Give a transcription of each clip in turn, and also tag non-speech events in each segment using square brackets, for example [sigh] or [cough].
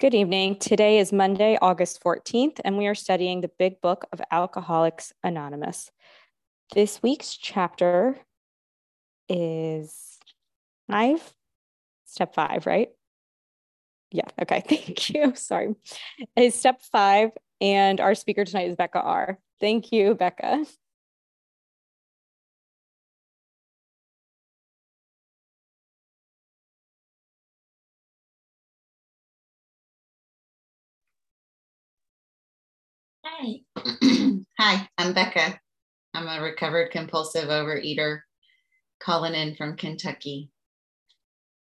Good evening. Today is Monday, August 14th, and we are studying the Big Book of Alcoholics Anonymous. This week's chapter is five, step five, right? Yeah, okay, [laughs] thank you. Sorry. Is step five, and our speaker tonight is Becca R. Thank you, Becca. [clears throat] Hi. I'm Becca. I'm a recovered compulsive overeater calling in from Kentucky.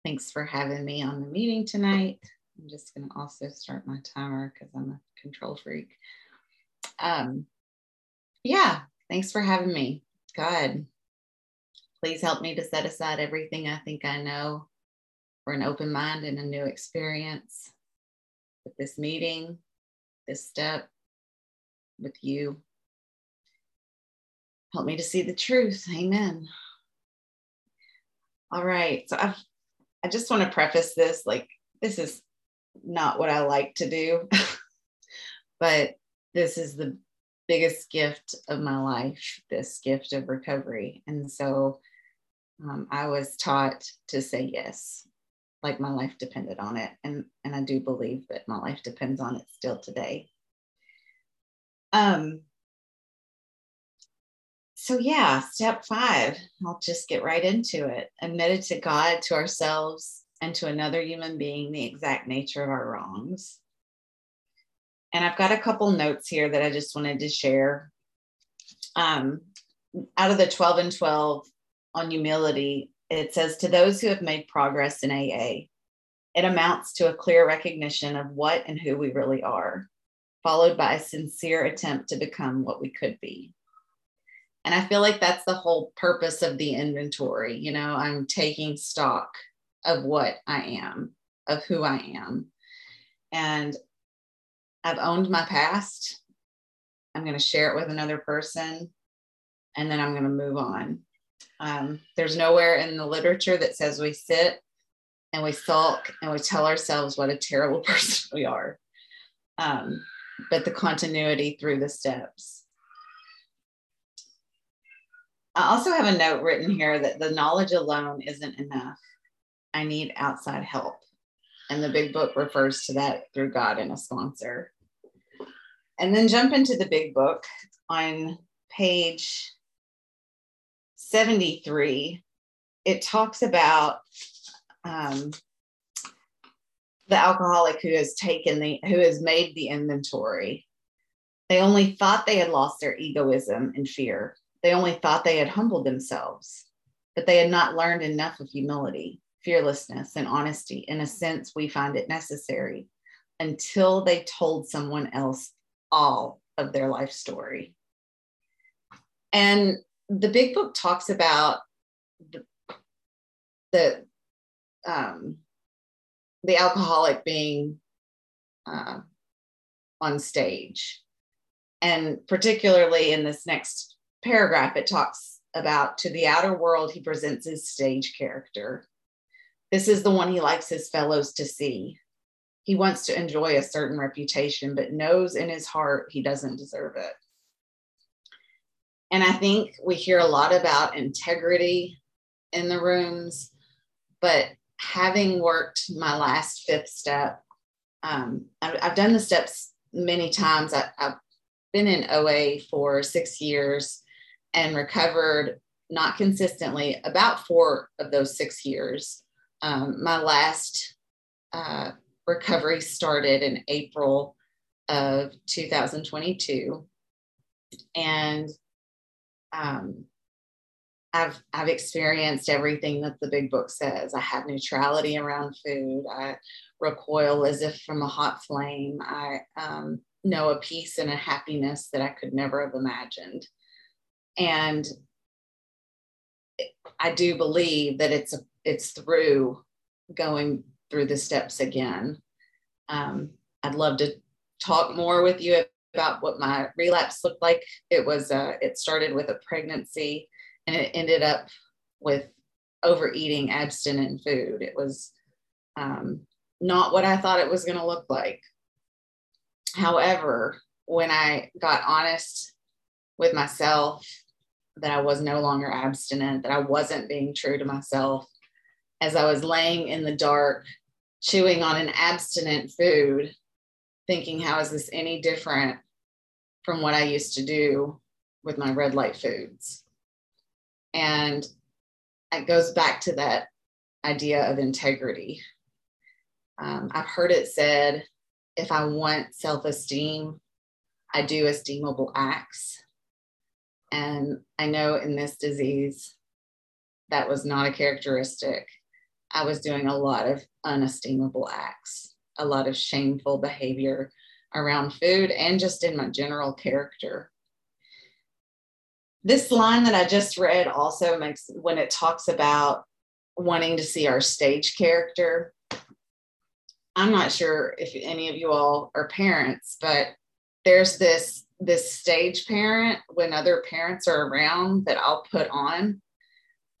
Thanks for having me on the meeting tonight. I'm just going to also start my timer because I'm a control freak. Um, yeah, thanks for having me. God, please help me to set aside everything I think I know for an open mind and a new experience with this meeting, this step, with you. Help me to see the truth. Amen. All right. So I've, I just want to preface this like, this is not what I like to do, [laughs] but this is the biggest gift of my life, this gift of recovery. And so um, I was taught to say yes, like my life depended on it. And, and I do believe that my life depends on it still today. Um, so yeah, step five, I'll just get right into it. Admitted to God, to ourselves, and to another human being the exact nature of our wrongs. And I've got a couple notes here that I just wanted to share. Um, out of the 12 and 12 on humility, it says, To those who have made progress in AA, it amounts to a clear recognition of what and who we really are followed by a sincere attempt to become what we could be. And I feel like that's the whole purpose of the inventory. You know, I'm taking stock of what I am, of who I am. And I've owned my past. I'm going to share it with another person and then I'm going to move on. Um, there's nowhere in the literature that says we sit and we sulk and we tell ourselves what a terrible [laughs] person we are. Um, but the continuity through the steps. I also have a note written here that the knowledge alone isn't enough. I need outside help. And the big book refers to that through God and a sponsor. And then jump into the big book on page 73. It talks about um, the alcoholic who has taken the who has made the inventory. They only thought they had lost their egoism and fear. They only thought they had humbled themselves but they had not learned enough of humility fearlessness and honesty. In a sense we find it necessary until they told someone else all of their life story. And the big book talks about the, the um, the alcoholic being uh, on stage. And particularly in this next paragraph, it talks about to the outer world, he presents his stage character. This is the one he likes his fellows to see. He wants to enjoy a certain reputation, but knows in his heart he doesn't deserve it. And I think we hear a lot about integrity in the rooms, but having worked my last fifth step, um, I've, I've, done the steps many times. I, have been in OA for six years and recovered not consistently about four of those six years. Um, my last uh, recovery started in April of 2022. And um, I've I've experienced everything that the big book says. I have neutrality around food. I recoil as if from a hot flame. I um, know a peace and a happiness that I could never have imagined. And I do believe that it's a, it's through going through the steps again. Um, I'd love to talk more with you about what my relapse looked like. It was uh, it started with a pregnancy and it ended up with overeating abstinent food. It was um, not what I thought it was going to look like. However, when I got honest with myself that I was no longer abstinent, that I wasn't being true to myself, as I was laying in the dark, chewing on an abstinent food, thinking, how is this any different from what I used to do with my red light foods? And it goes back to that idea of integrity. Um, I've heard it said if I want self esteem, I do esteemable acts. And I know in this disease, that was not a characteristic. I was doing a lot of unesteemable acts, a lot of shameful behavior around food and just in my general character. This line that I just read also makes when it talks about wanting to see our stage character. I'm not sure if any of you all are parents, but there's this this stage parent when other parents are around that I'll put on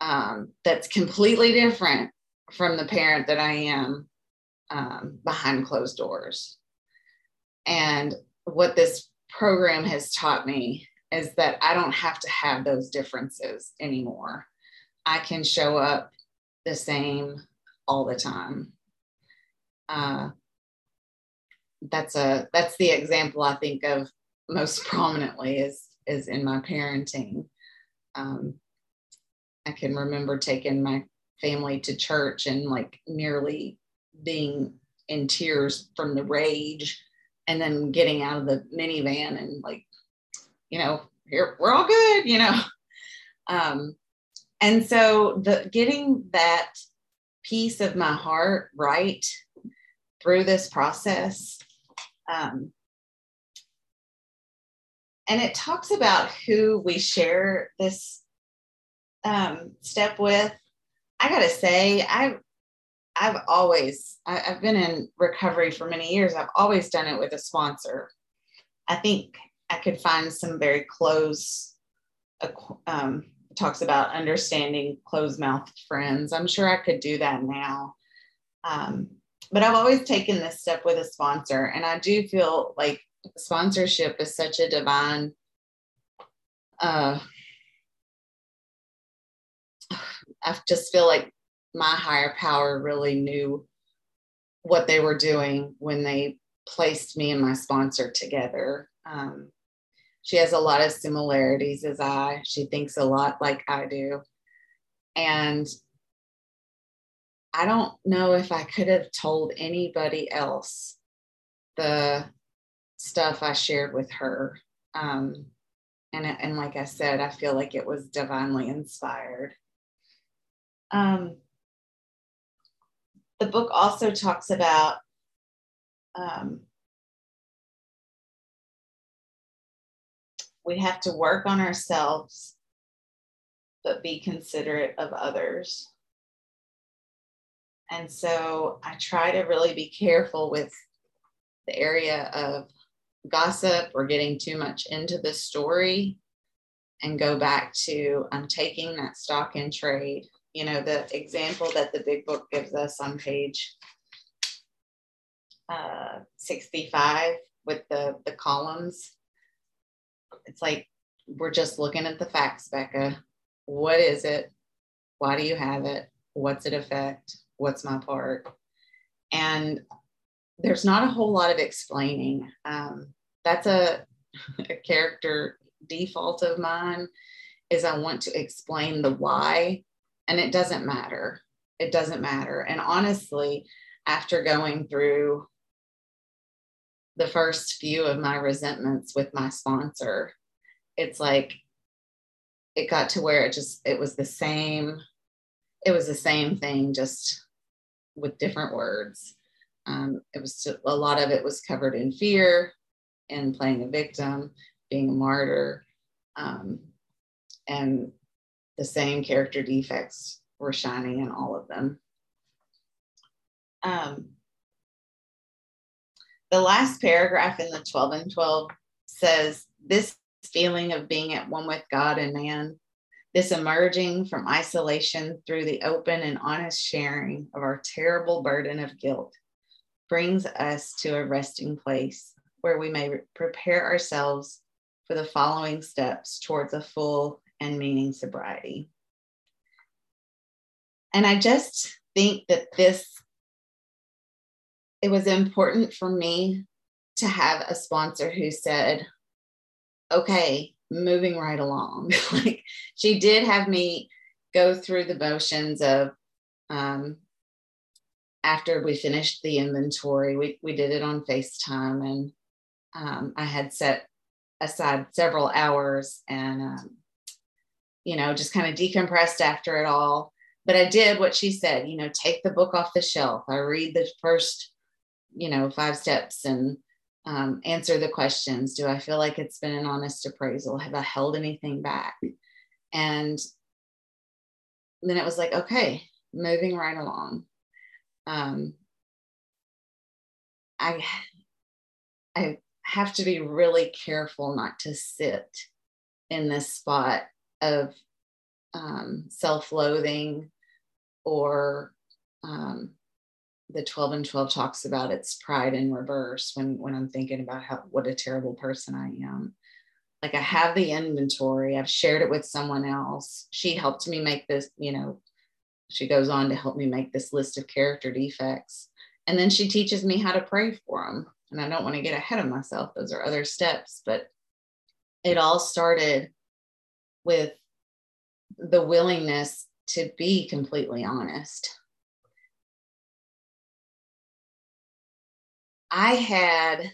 um, that's completely different from the parent that I am um, behind closed doors. And what this program has taught me is that I don't have to have those differences anymore. I can show up the same all the time. Uh, that's a that's the example I think of most [laughs] prominently is is in my parenting. Um, I can remember taking my family to church and like nearly being in tears from the rage and then getting out of the minivan and like you know here we're all good you know [laughs] um and so the getting that piece of my heart right through this process um and it talks about who we share this um, step with I gotta say, I've I've always I, have been in recovery for many years. I've always done it with a sponsor. I think I could find some very close. Um, talks about understanding closed mouthed friends. I'm sure I could do that now. Um, but I've always taken this step with a sponsor, and I do feel like sponsorship is such a divine uh, I just feel like my higher power really knew what they were doing when they placed me and my sponsor together. Um, she has a lot of similarities as I. She thinks a lot like I do. And I don't know if I could have told anybody else the stuff I shared with her. Um, and, and like I said, I feel like it was divinely inspired. Um, the book also talks about um, we have to work on ourselves, but be considerate of others. And so I try to really be careful with the area of gossip or getting too much into the story and go back to I'm taking that stock in trade you know, the example that the big book gives us on page uh, 65 with the, the columns. It's like we're just looking at the facts, Becca. What is it? Why do you have it? What's it affect? What's my part? And there's not a whole lot of explaining. Um, that's a, a character default of mine is I want to explain the why and it doesn't matter. It doesn't matter. And honestly, after going through the first few of my resentments with my sponsor, it's like it got to where it just it was the same it was the same thing just with different words um, it was a lot of it was covered in fear and playing a victim being a martyr um, and the same character defects were shining in all of them. Um, the last paragraph in the 12 and 12 says, This feeling of being at one with God and man, this emerging from isolation through the open and honest sharing of our terrible burden of guilt, brings us to a resting place where we may prepare ourselves for the following steps towards a full and meaning sobriety. And I just think that this, it was important for me to have a sponsor who said, okay, moving right along. [laughs] like she did have me go through the motions of um, after we finished the inventory, we, we did it on FaceTime and um, I had set aside several hours and, um, you know, just kind of decompressed after it all. But I did what she said, you know, take the book off the shelf. I read the first, you know, five steps and um, answer the questions. Do I feel like it's been an honest appraisal? Have I held anything back? And then it was like, okay, moving right along. Um, I, I have to be really careful not to sit in this spot of um, self-loathing or um, the 12 and 12 talks about its pride in reverse when when i'm thinking about how what a terrible person i am. Like i have the inventory i've shared it with someone else. She helped me make this you know she goes on to help me make this list of character defects and then she teaches me how to pray for them and i don't want to get ahead of myself those are other steps but it all started with the willingness to be completely honest I had,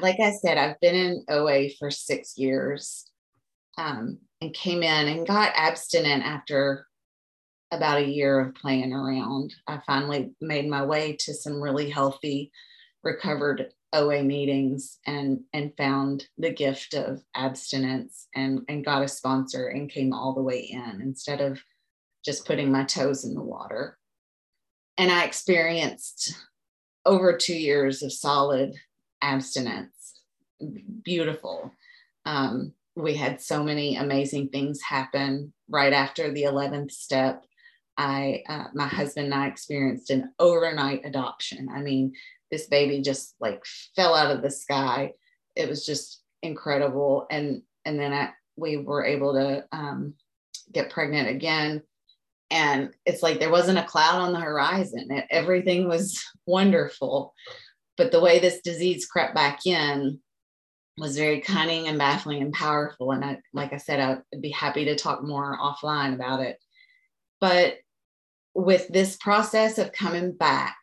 like I said, I've been in OA for six years um, and came in and got abstinent after about a year of playing around. I finally made my way to some really healthy, recovered OA meetings and and found the gift of abstinence and and got a sponsor and came all the way in instead of just putting my toes in the water. And I experienced over two years of solid abstinence. Beautiful. Um, we had so many amazing things happen right after the 11th step. I, uh, my husband and I experienced an overnight adoption. I mean, this baby just like fell out of the sky. It was just incredible. And, and then I, we were able to um, get pregnant again and it's like there wasn't a cloud on the horizon. Everything was [laughs] wonderful. But the way this disease crept back in was very cunning and baffling and powerful. And I, like i said i'd be happy to talk more offline about it. But with this process of coming back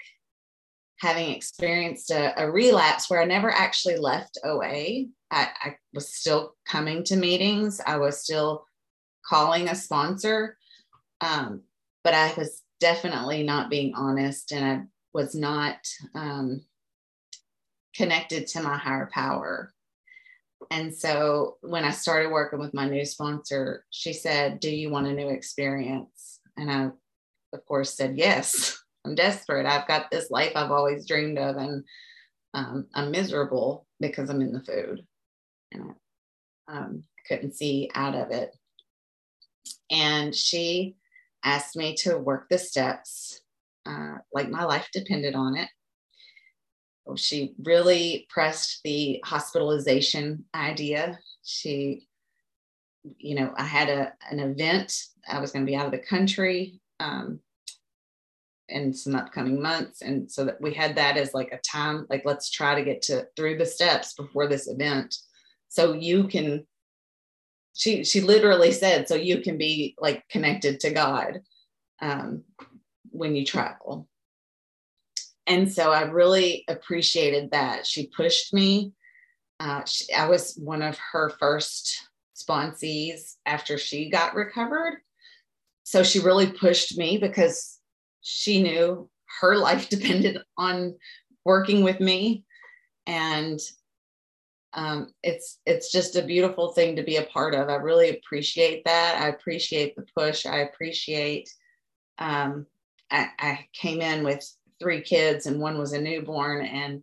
having experienced a, a relapse where i never actually left oa I, I was still coming to meetings. I was still calling a sponsor um, but I was definitely not being honest and I was not um, connected to my higher power. And so when I started working with my new sponsor, she said, Do you want a new experience? And I, of course, said, Yes, [laughs] I'm desperate. I've got this life I've always dreamed of, and um, I'm miserable because I'm in the food. And I um, couldn't see out of it. And she asked me to work the steps uh, like my life depended on it. She really pressed the hospitalization idea. She, you know, I had a, an event. I was going to be out of the country um, in some upcoming months. And so that we had that as like a time, like, let's try to get to through the steps before this event. So you can she she literally said so you can be like connected to god um, when you travel. And so i really appreciated that. She pushed me. Uh, she, i was one of her first sponsees after she got recovered. So she really pushed me because she knew her [laughs] life depended on working with me. And um, it's it's just a beautiful thing to be a part of. I really appreciate that. I appreciate the push. I appreciate. Um, I, I came in with three kids, and one was a newborn, and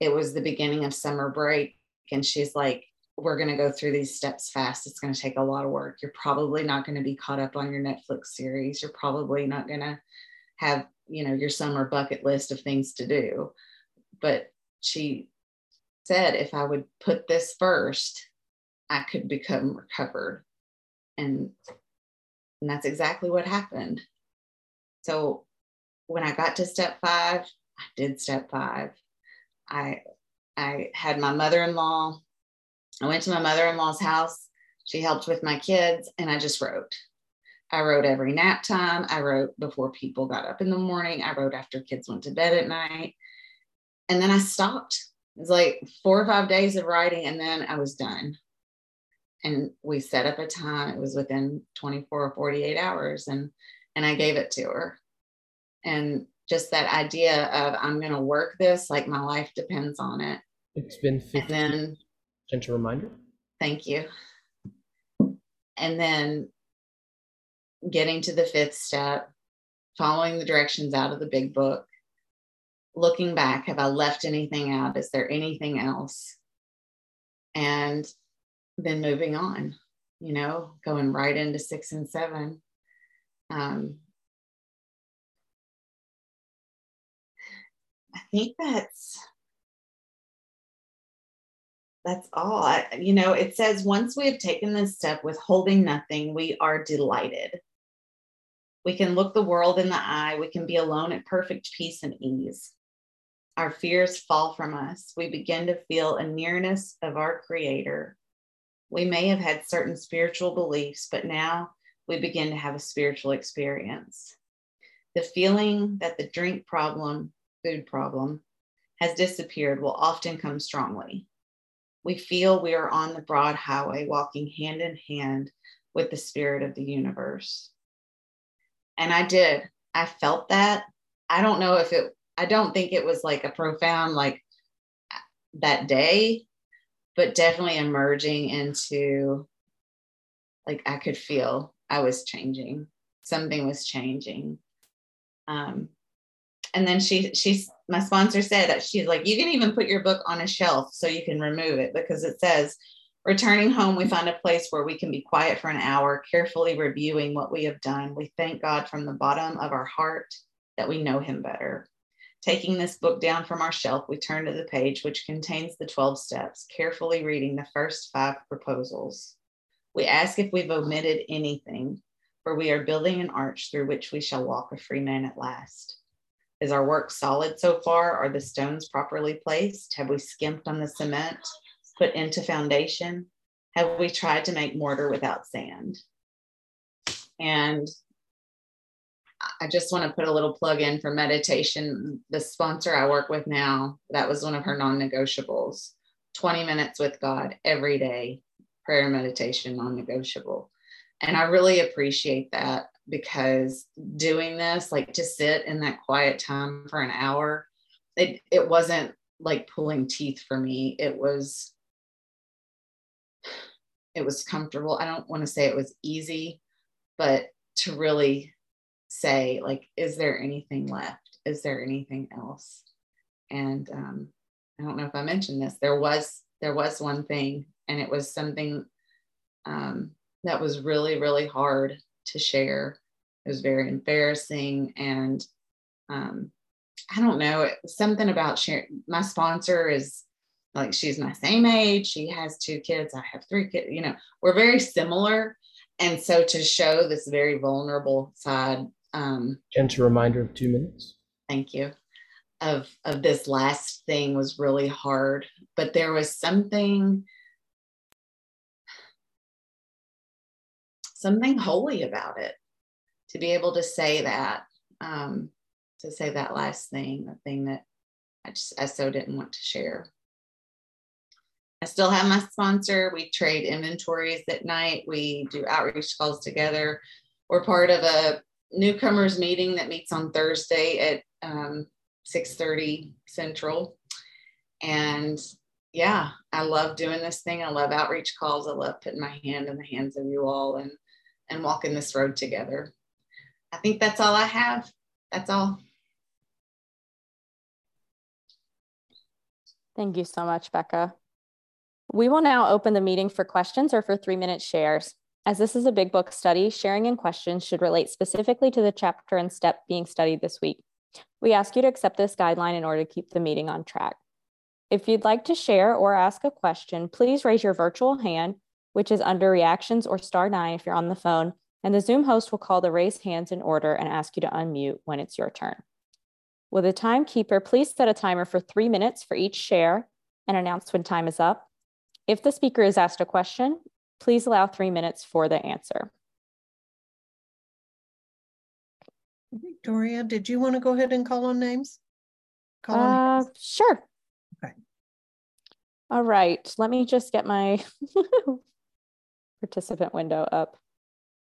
it was the beginning of summer break. And she's like, "We're going to go through these steps fast. It's going to take a lot of work. You're probably not going to be caught up on your Netflix series. You're probably not going to have you know, your summer bucket list of things to do. But she said if I would put this first, I could become recovered. And, and that's exactly what happened. So when I got to step five, I did step five. I I had my mother-in-law. I went to my mother-in-law's house. She helped with my kids, and I just wrote. I wrote every nap time. I wrote before people got up in the morning. I wrote after kids went to bed at night. And then I stopped. It was like four or five days of writing, and then I was done. And we set up a time. It was within 24 or 48 hours, and and I gave it to her. And just that idea of I'm going to work this like my life depends on it. It's been 15. And then, gentle reminder. Thank you. And then getting to the fifth step, following the directions out of the big book, looking back, have I left anything out? Is there anything else? And then moving on, you know, going right into six and seven. Um, I think that's that's all. I, you know, it says once we have taken this step withholding nothing, we are delighted. We can look the world in the eye. We can be alone at perfect peace and ease. Our fears fall from us. We begin to feel a nearness of our Creator. We may have had certain spiritual beliefs, but now we begin to have a spiritual experience. The feeling that the drink problem, food problem, has disappeared will often come strongly. We feel we are on the broad highway, walking hand in hand with the spirit of the universe. And I did. I felt that. I don't know if it, I don't think it was like a profound, like that day, but definitely emerging into like I could feel I was changing. Something was changing. Um, and then she she's my sponsor said that she's like you can even put your book on a shelf so you can remove it because it says returning home we find a place where we can be quiet for an hour carefully reviewing what we have done we thank god from the bottom of our heart that we know him better taking this book down from our shelf we turn to the page which contains the 12 steps carefully reading the first five proposals we ask if we've omitted anything, for we are building an arch through which we shall walk a free man at last. Is our work solid so far? Are the stones properly placed? Have we skimped on the cement put into foundation? Have we tried to make mortar without sand? And I just want to put a little plug in for meditation. The sponsor I work with now, that was one of her non negotiables 20 minutes with God every day prayer and meditation non-negotiable. And i really appreciate that because doing this like to sit in that quiet time for an hour it, it wasn't like pulling teeth for me. It was it was comfortable. I don't want to say it was easy but to really say like is there anything left? Is there anything else? And um, i don't know if i mentioned this there was there was one thing and it was something um, that was really really hard to share. It was very embarrassing and um, i don't know something about sharing my sponsor is like she's my same age she has two kids i have three kids you know we're very similar. And so to show this very vulnerable side um gentle reminder of two minutes. thank you. Of of this last thing was really hard but there was something something holy about it. To be able to say that um, to say that last thing the thing that i just i so didn't want to share. I still have my sponsor. We trade inventories at night. We do outreach calls together. We're part of a newcomers meeting that meets on thursday at um, 6.30 central and yeah i love doing this thing i love outreach calls i love putting my hand in the hands of you all and and walking this road together. I think that's all I have. That's all. Thank you so much, Becca. We will now open the meeting for questions or for three minute shares. As this is a big book study, sharing and questions should relate specifically to the chapter and step being studied this week. We ask you to accept this guideline in order to keep the meeting on track. If you'd like to share or ask a question, please raise your virtual hand, which is under reactions or star nine if you're on the phone, and the Zoom host will call the raised hands in order and ask you to unmute when it's your turn. With a timekeeper please set a timer for three minutes for each share and announce when time is up? If the speaker is asked a question, please allow three minutes for the answer. Victoria, did you want to go ahead and call on names? Call on uh, names. Sure. Okay. All right, let me just get my [laughs] participant window up.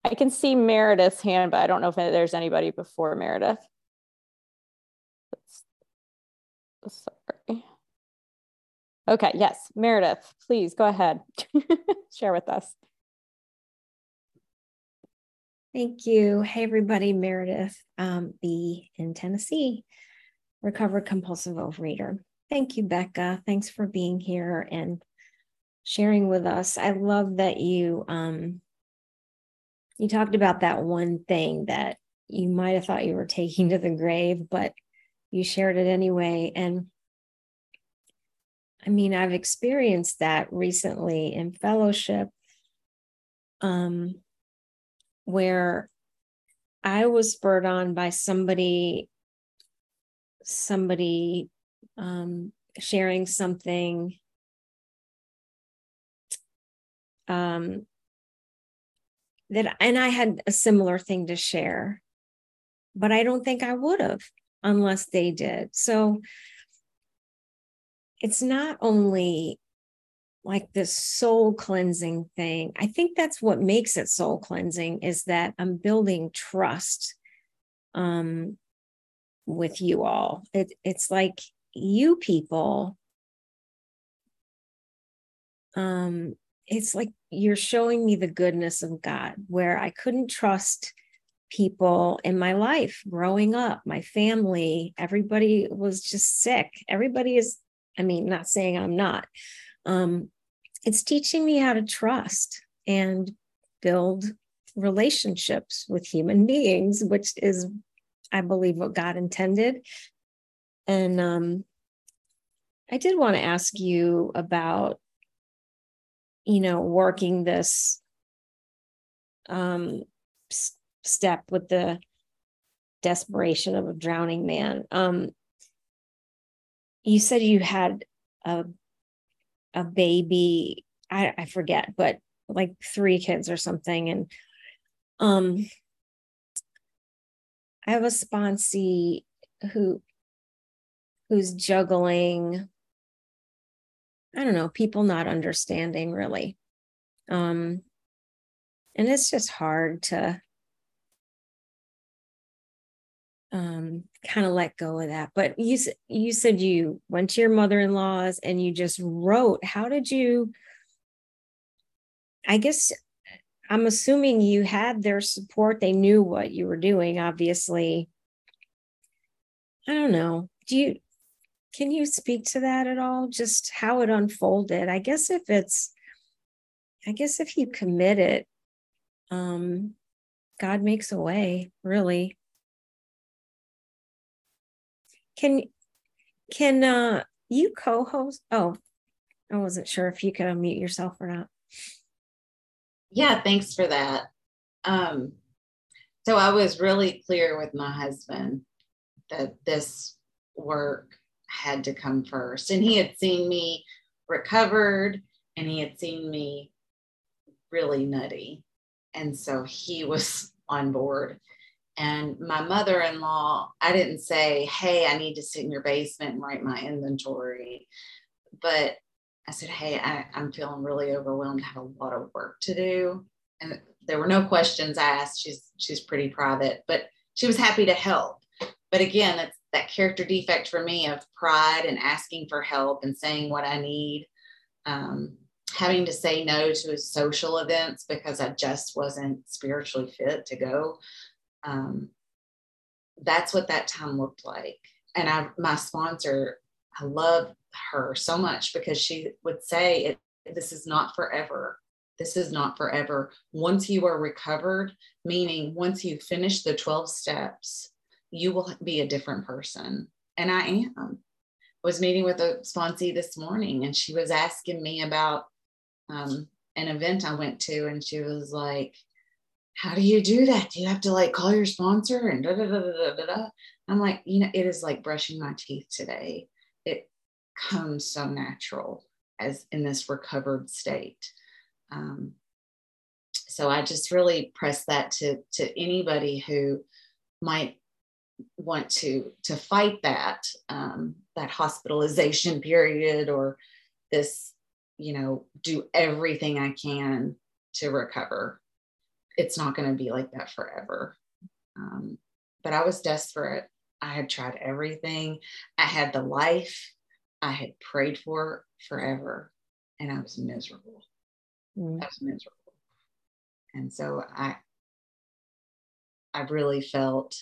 I can see Meredith's hand, but I don't know if there's anybody before Meredith. Sorry. Okay, yes, Meredith, please go ahead. [laughs] Share with us. Thank you. Hey, everybody, Meredith um, B in Tennessee, recovered compulsive overeater. Thank you, Becca. Thanks for being here and sharing with us. I love that you um, you talked about that one thing that you might have thought you were taking to the grave, but you shared it anyway. And I mean, I've experienced that recently in fellowship, um, where I was spurred on by somebody, somebody um, sharing something um, that and I had a similar thing to share, but I don't think I would have unless they did. So it's not only like this soul cleansing thing. I think that's what makes it soul cleansing is that I'm building trust um with you all. It it's like you people um it's like you're showing me the goodness of God where I couldn't trust people in my life growing up, my family, everybody was just sick. Everybody is, I mean, not saying I'm not. Um, it's teaching me how to trust and build relationships with human [laughs] beings, which is, I believe, what God intended. And um, I did want to ask you about you know, working this um, step with the desperation of a drowning man. Um, you said you had a a baby. I, I forget, but like three kids or something, and um, I have a sponsee who who's juggling I don't know, people not understanding really. Um, and it's just hard to um, kind of let go of that. But you you said you went to your mother-in-law's and you just wrote. How did you? I guess I'm assuming you had their support. They knew what you were doing. Obviously, I don't know. Do you can you speak to that at all? Just how it unfolded? I guess if it's, I guess if you commit it, um, God makes a way, really. Can can uh you co-host? Oh, I wasn't sure if you could unmute yourself or not. Yeah, thanks for that. Um, so I was really clear with my husband that this work had to come first. And he had seen me recovered and he had seen me really nutty. And so he [laughs] was on board. And my mother in law, I didn't say, Hey, I need to sit in your basement and write my inventory. But I said, Hey, I, am feeling really overwhelmed. I have a lot of work to do. And there were no questions asked. She's she's pretty private, but she was happy to help. But again, it's that character defect for me of pride and asking for help and saying what I need. Um, having to say no to social events because I just wasn't spiritually fit to go. Um, that's what that time looked like. And I, my sponsor, I love her so much because she would say, it, "This is not forever. This is not forever. Once you are recovered, meaning once you finish the twelve steps, you will be a different person. And I am. I was meeting with a sponsee this morning and she was asking me about um, an event I went to. And she was like, How do you do that? Do you have to like call your sponsor and da da da da da da? I'm like, you know, it is like brushing my teeth today. It comes so natural as in this recovered state. Um, so I just really press that to to anybody who might want to to fight that um, that hospitalization [laughs] period or this you know do everything I can to recover. It's not going to be like that forever. Um, but I was desperate. I had tried everything. I had the life I had prayed for forever, and I was miserable. Mm. I was miserable. And so I I really felt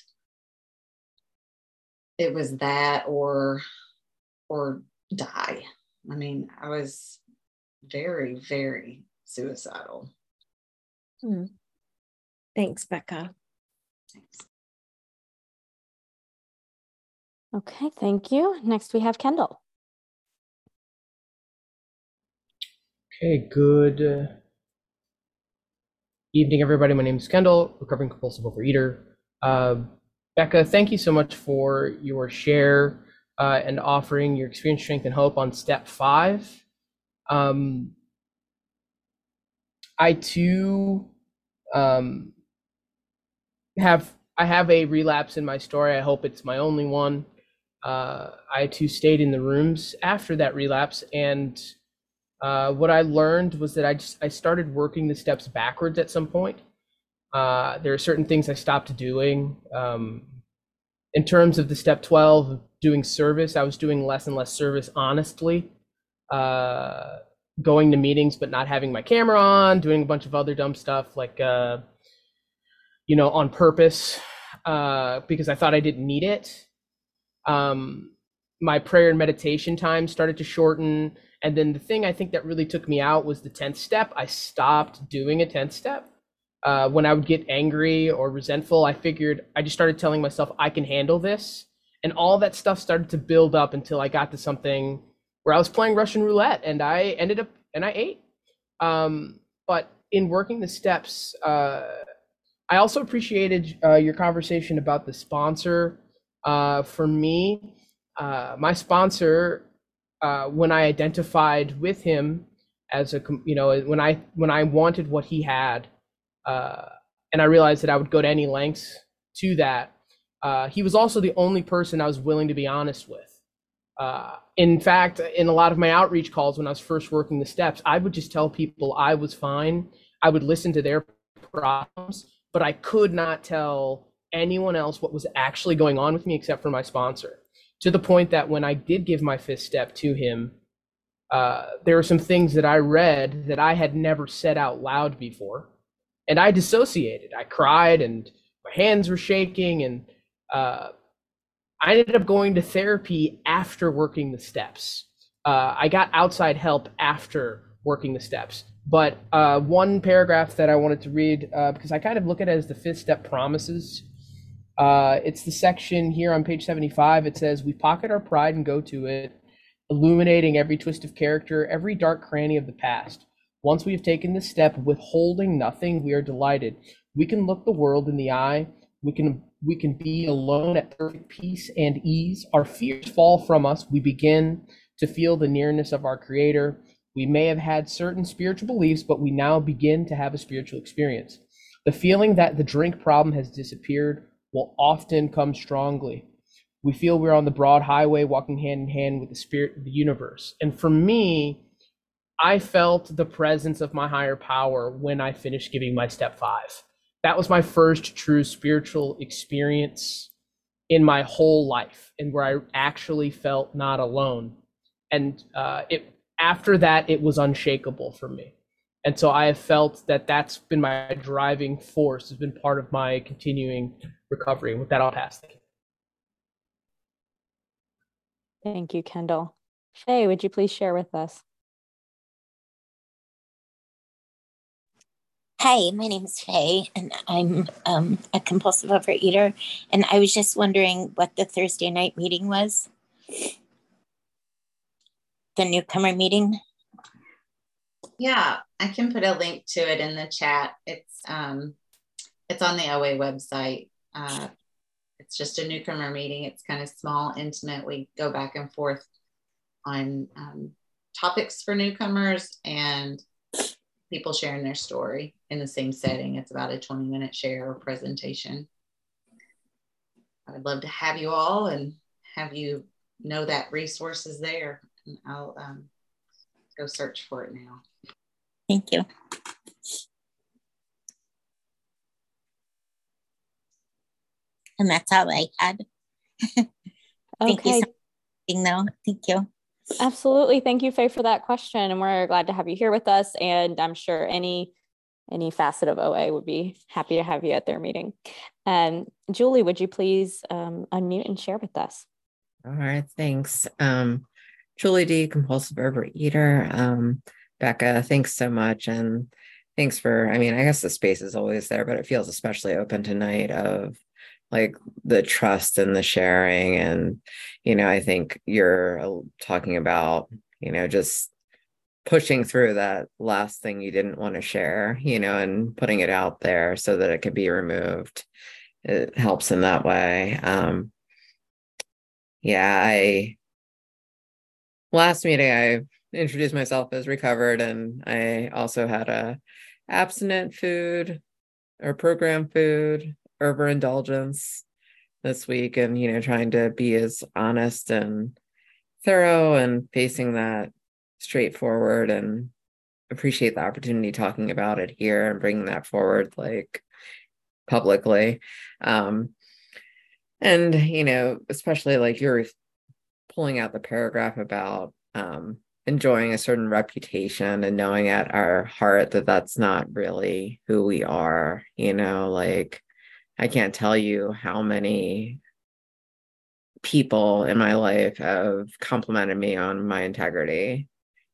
it was that or or die. I mean, I was very, very suicidal. Hmm. Thanks, Becca. Thanks. Okay, thank you. Next we have Kendall. Okay, good evening, everybody. My name is Kendall, recovering compulsive overeater. Uh, Becca, thank you so much for your share uh, and offering your experience, strength, and hope on step five. Um, I too um, have I have a relapse in my story. I hope it's my only one. Uh, I too stayed in the rooms after that relapse, and uh, what I learned was that I just I started working the steps backwards at some point. Uh, there are certain things I stopped doing. Um, in terms of the step 12 doing service, I was doing less and less service honestly. Uh, going to meetings but not having my camera on, doing a bunch of other dumb stuff like uh, you know, on purpose uh, because I thought I didn't need it. Um, my prayer and meditation time started to shorten and then the thing I think that really took me out was the 10th step. I stopped doing a 10th step. Uh, when I would get angry or resentful, I figured I just started telling myself, I can handle this. And all that stuff started to build up until I got to something where I was playing Russian roulette and I ended up and I ate. Um, but in working the steps, uh, I also appreciated uh, your conversation about the sponsor. Uh, for me, uh, my sponsor uh, when I identified with him as a you know when I when I wanted what he had, uh, and I realized that I would go to any lengths to that. Uh, he was also the only person I was willing to be honest with. Uh, in fact, in a lot of my outreach calls when I was first working the steps, I would just tell people I was fine. I would listen to their problems, but I could not tell anyone else what was actually going on with me except for my sponsor to the point that when I did give my fifth step to him, uh, there were some things that I read that I had never said out loud before. And I dissociated. I cried and my hands were shaking. And uh, I ended up going to therapy after working the steps. Uh, I got outside help after working the steps. But uh, one paragraph that I wanted to read, uh, because I kind of look at it as the fifth step promises uh, it's the section here on page 75. It says, We pocket our pride and go to it, illuminating every twist of character, every dark cranny of the past. Once we have taken this step, withholding nothing, we are delighted. We can look the world in the eye. We can we can be alone at perfect peace and ease. Our fears fall from us. We begin to feel the nearness of our Creator. We may have had certain spiritual beliefs, but we now begin to have a spiritual experience. The feeling that the drink problem has disappeared will often come strongly. We feel we're on the broad highway walking hand in hand with the spirit of the universe. And for me, I felt the presence of my higher power when I finished giving my step five. That was my first true spiritual experience in my whole life and where I actually felt not alone. And uh, it after that, it was unshakable for me. And so I have felt that that's been my driving force, has been part of my continuing recovery. With that, I'll pass. Thank you. Thank you, Kendall. Faye, would you please share with us? Hi, my name is Faye, and I'm um, a compulsive overeater. And I was just wondering what the Thursday night meeting was. The newcomer meeting. Yeah, I can put a link to it in the chat. It's um, it's on the OA website. Uh, it's just a newcomer meeting. It's kind of small, intimate. We go back and forth on um, topics for newcomers and people sharing their story in the same setting. It's about a 20 minute share or presentation. I'd love to have you all and have you know that resource is there. And I'll um, go search for it now. Thank you. And that's all I had. [laughs] Thank Okay. you so though. Thank you. Absolutely. Thank you, Faye, for that question. And we're glad to have you here with us. And I'm sure any any facet of OA would be happy to have you at their meeting. And Julie, would you please um, unmute and share with us? All right, thanks. Um, Julie D, compulsive overeater. Um, Becca, thanks so much. And thanks for, I mean, I guess the space is always there, but it feels especially open tonight of like the trust and the sharing. And, you know, I think you're uh, talking about, you know, just pushing through that last thing you didn't want to share, you know, and putting it out there so that it could be removed. It helps in that way. Um, yeah, I last meeting I introduced myself as recovered and I also had a abstinent food or program food overindulgence this week and you know trying to be as honest and thorough and facing that straightforward and appreciate the opportunity talking about it here and bringing that forward like publicly. Um and you know especially like you're pulling out the paragraph about um enjoying a certain reputation and knowing at our heart that that's not really who we are you know like i can't tell you how many people in my life have complimented me on my integrity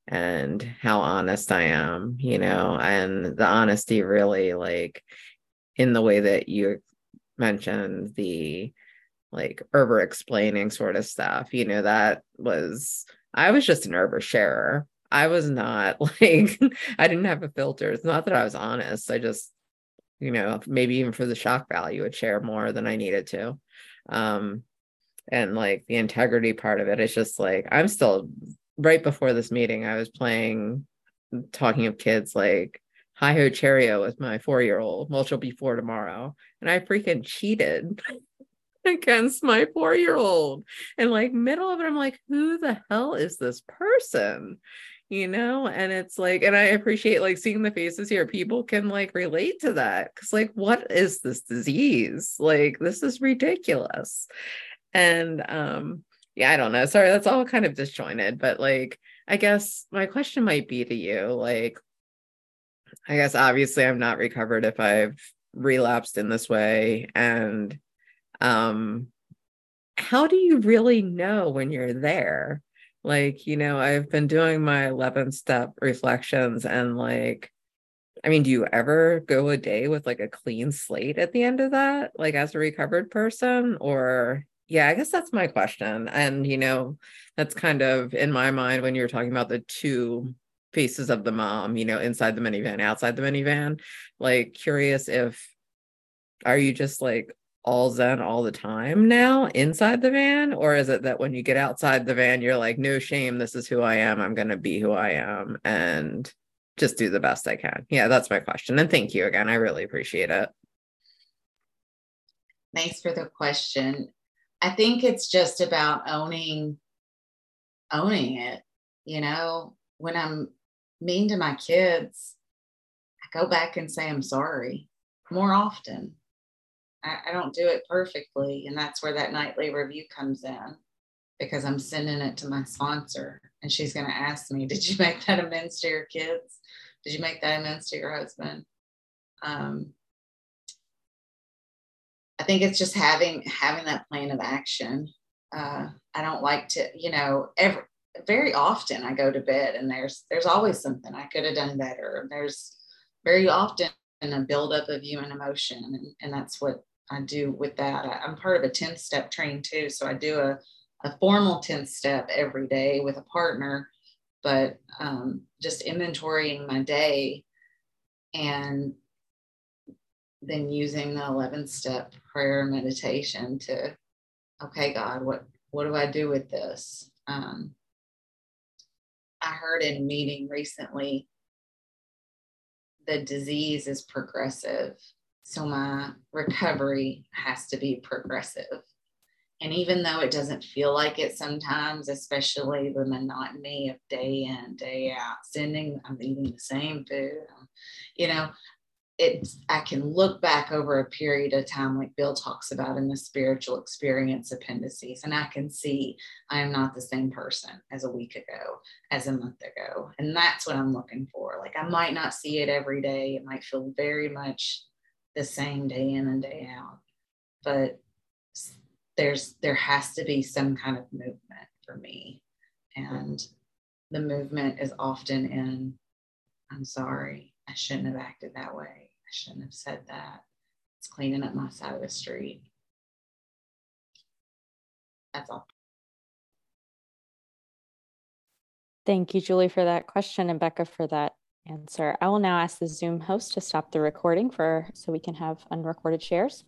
and how honest I am, you know, and the honesty really like in the way that you mentioned the like over explaining sort of stuff, you know, that was I was just an over sharer. I was not [laughs] like I didn't have a filter. It's not that I was honest. I just, you know, maybe even for the shock value would share more than I needed to. Um and like the integrity part of it, it's just like I'm still right before this meeting, I was playing, talking of kids like Hi Ho Cherry-O with my four year old, which will be four tomorrow. And I freaking cheated [laughs] against my four year old. And like, middle of it, I'm like, who the hell is this person? You know, and it's like, and I appreciate like seeing the faces here. People can like relate to that because, like, what is this disease? Like, this is ridiculous. And um, yeah, I don't know. Sorry, that's all kind of disjointed, but like, I guess my question might be to you, like, I guess obviously I'm not recovered if I've relapsed in this way. And um, how do you really know when you're there? Like, you know, I've been doing my 11 step reflections and like, I mean, do you ever go a day with like a clean slate at the end of that, like as a recovered person? Or yeah, I guess that's my question. And, you know, that's kind of in my mind when you're talking about the two faces of the mom, you know, inside the minivan, outside the minivan. Like, curious if, are you just like all zen all the time now inside the van? Or is it that when you get outside the van, you're like, no shame, this is who I am. I'm going to be who I am and just do the best I can? Yeah, that's my question. And thank you again. I really appreciate it. Thanks for the question. I think it's just about owning owning it. You know, when I'm mean to my kids, I go back and say I'm sorry more often. I, I don't do it perfectly, and that's where that nightly review comes in because I'm sending it to my sponsor and she's going to ask me, [laughs] Did you make that amends to your kids? Did you make that amends to your husband? Um, I think it's just having having that plan of action. Uh, I don't like to, you know, every very often I go to bed and there's there's always something I could have done better. There's very often a buildup of human emotion. And, and that's what I do with that. I, am part of a 10 step train too. So I do a, a formal 10 step every day with a partner, but um, just inventorying my day and then using the 11 step prayer meditation to, okay, God, what, what do I do with this? Um, I heard in a meeting recently the disease is progressive. So my recovery has to be progressive. And even though it doesn't feel like it sometimes, especially the monotony of day in, day out, sending, I'm eating the same food, you know, it's I can look back over a period of time, like Bill talks about in the spiritual experience appendices, and I can see I am not the same person as a week ago, as a month ago. And that's what I'm looking for. Like I might not see it every day, it might feel very much the same day in and day out. But there's there has to be some kind of movement for me. And the movement is often in I'm sorry, I shouldn't have acted that way I shouldn't have said that. It's cleaning up my side of the street. That's all. Thank you, Julie, for that question and Becca for that answer. I will now ask the Zoom host to stop the recording for so we can have unrecorded shares.